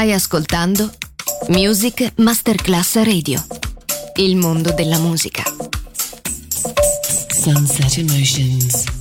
Stai ascoltando Music Masterclass Radio. Il mondo della musica. Sunset Emotions.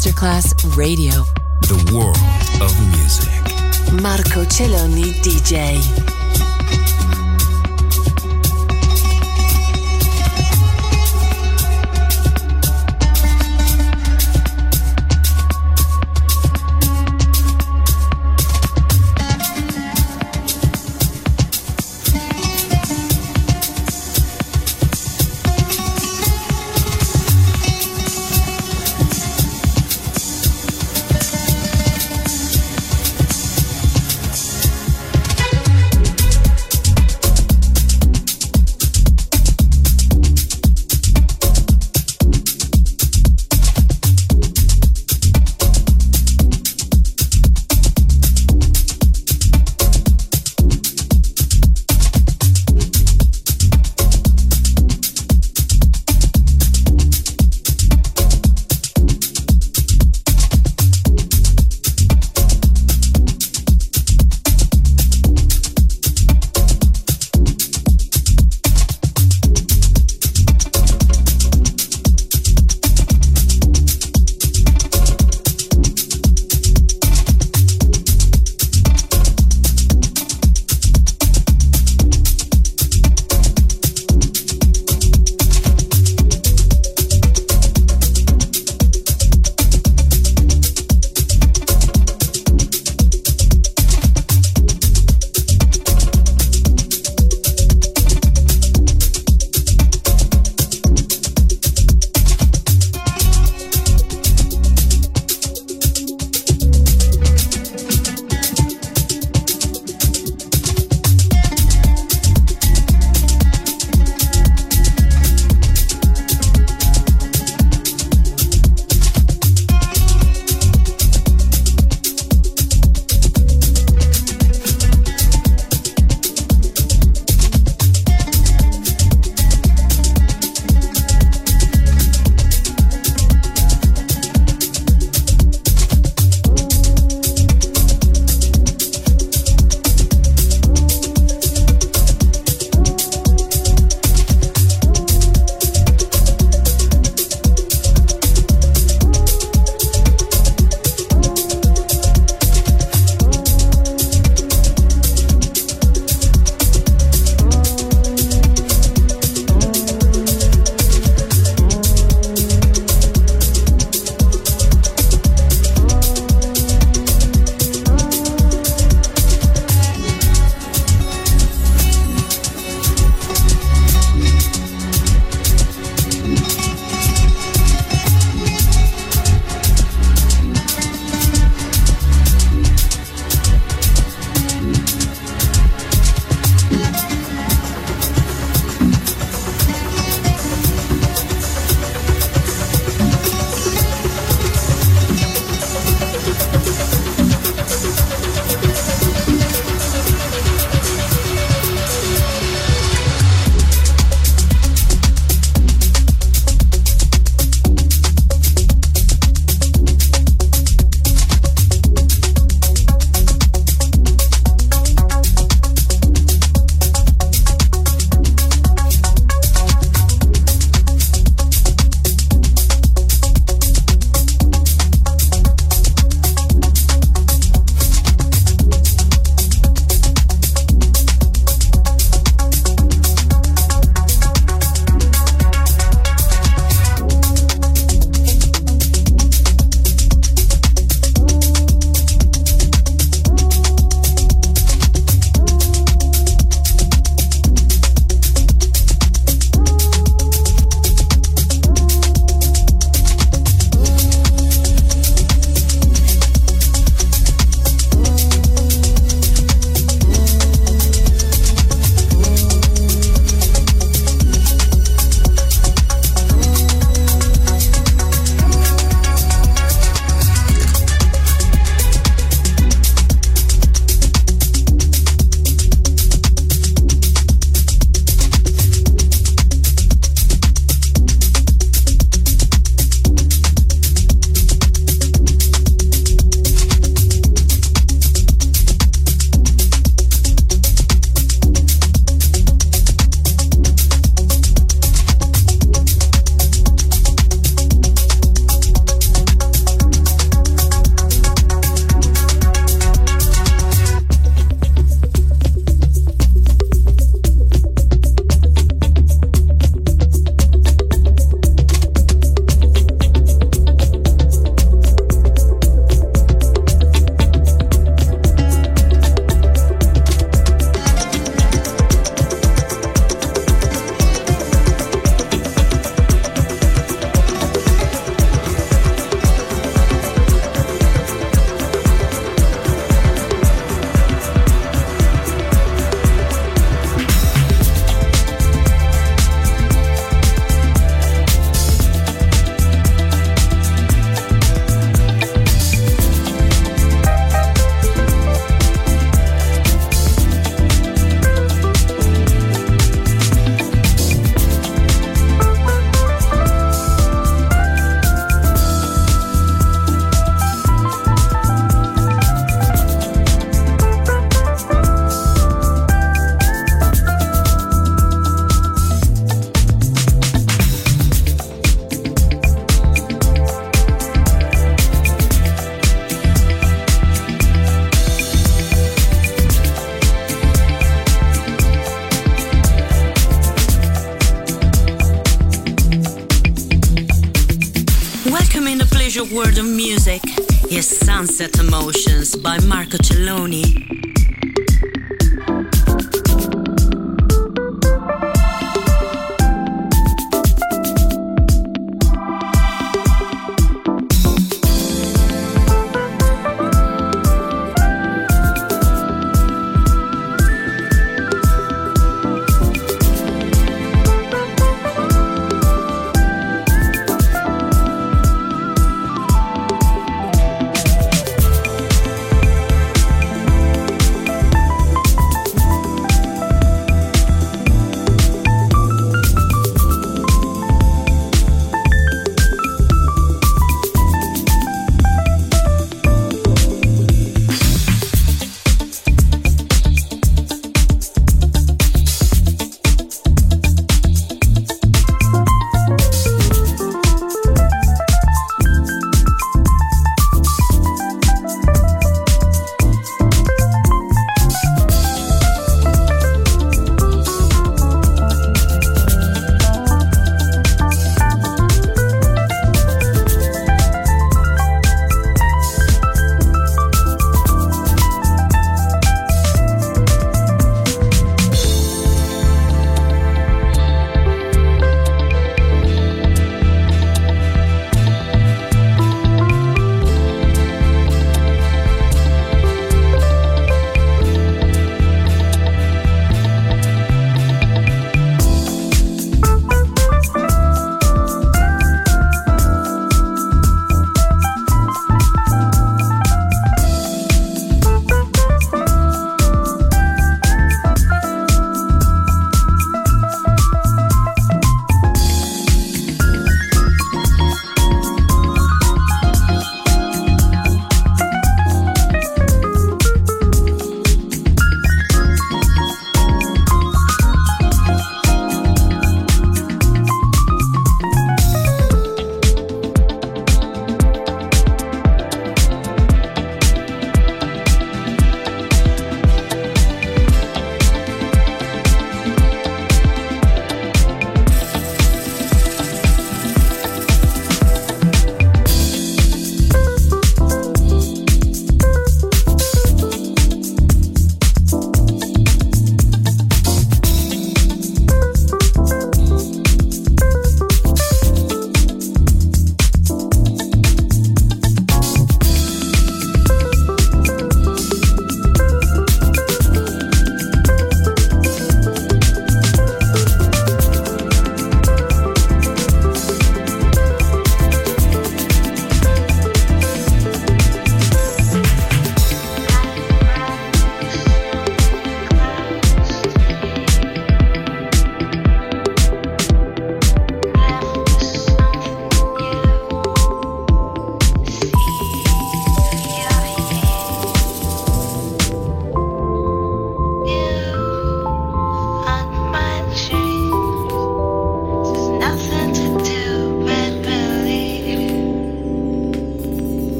Masterclass Radio. The world of music. Marco Celloni DJ.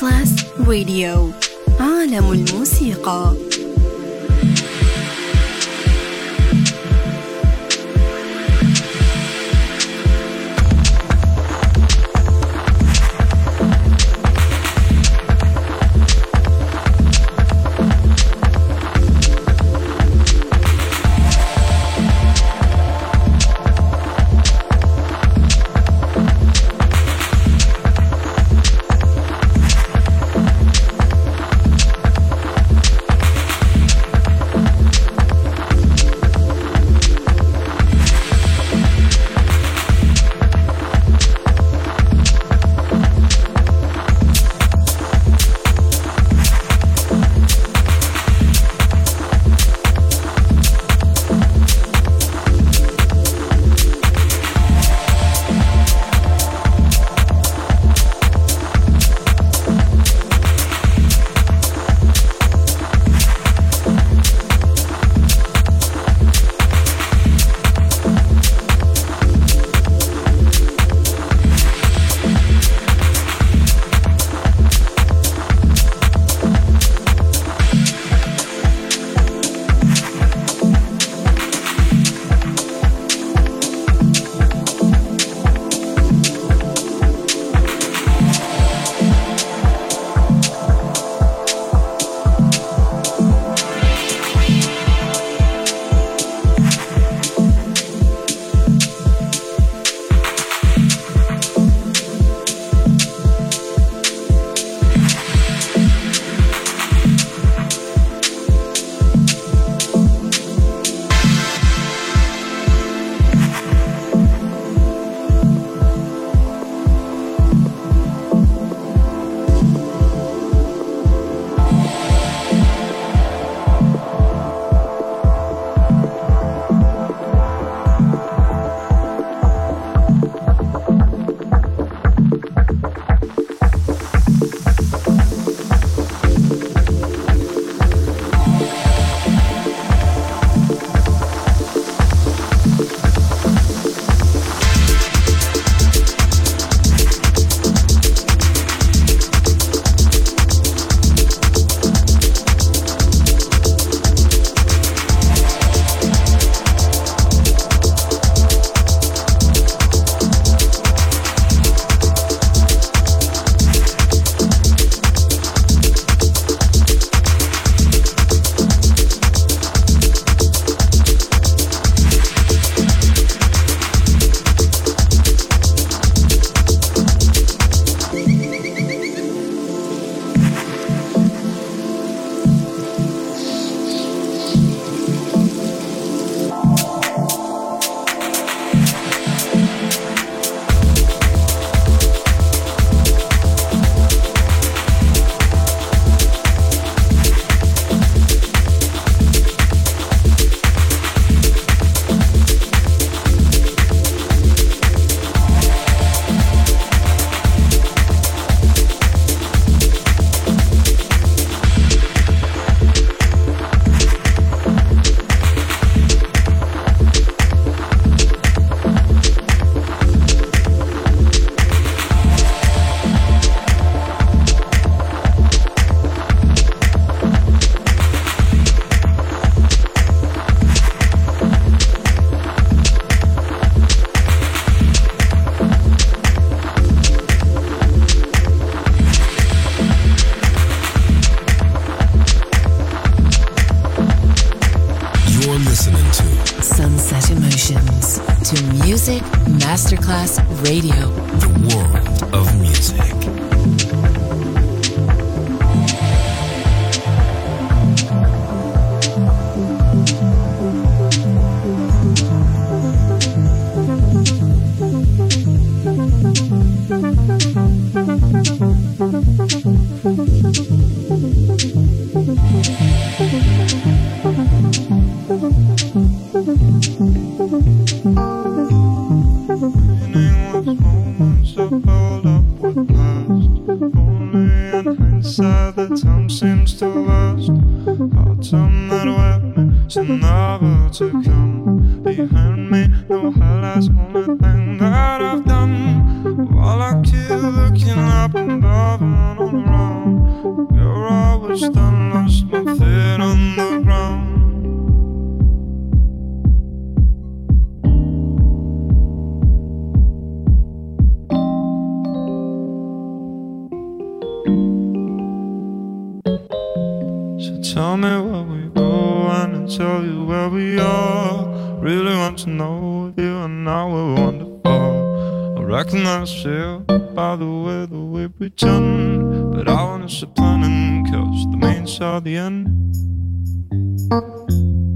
كلاس راديو عالم الموسيقى.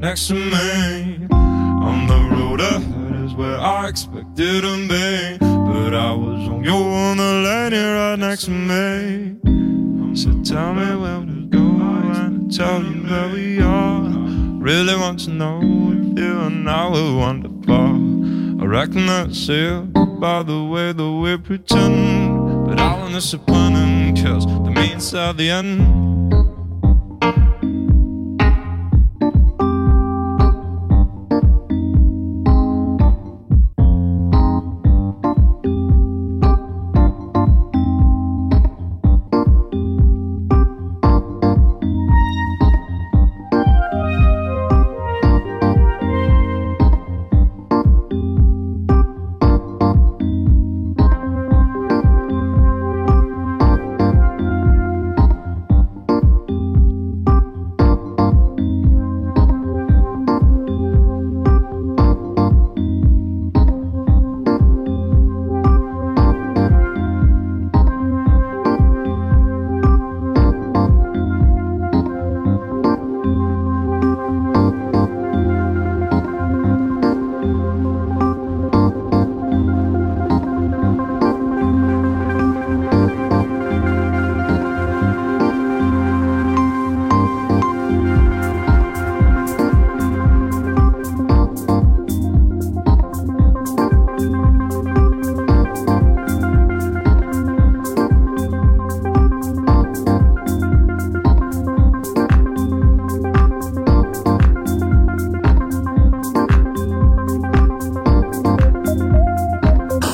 next to me. On the road ahead is where I expected to be, but I was on your on the lady right next to me. So tell me where to go and tell you where we are. Really want to know if you and I were wonderful. I reckon that's it by the way that we pretend, but I'll end cause the means are the end.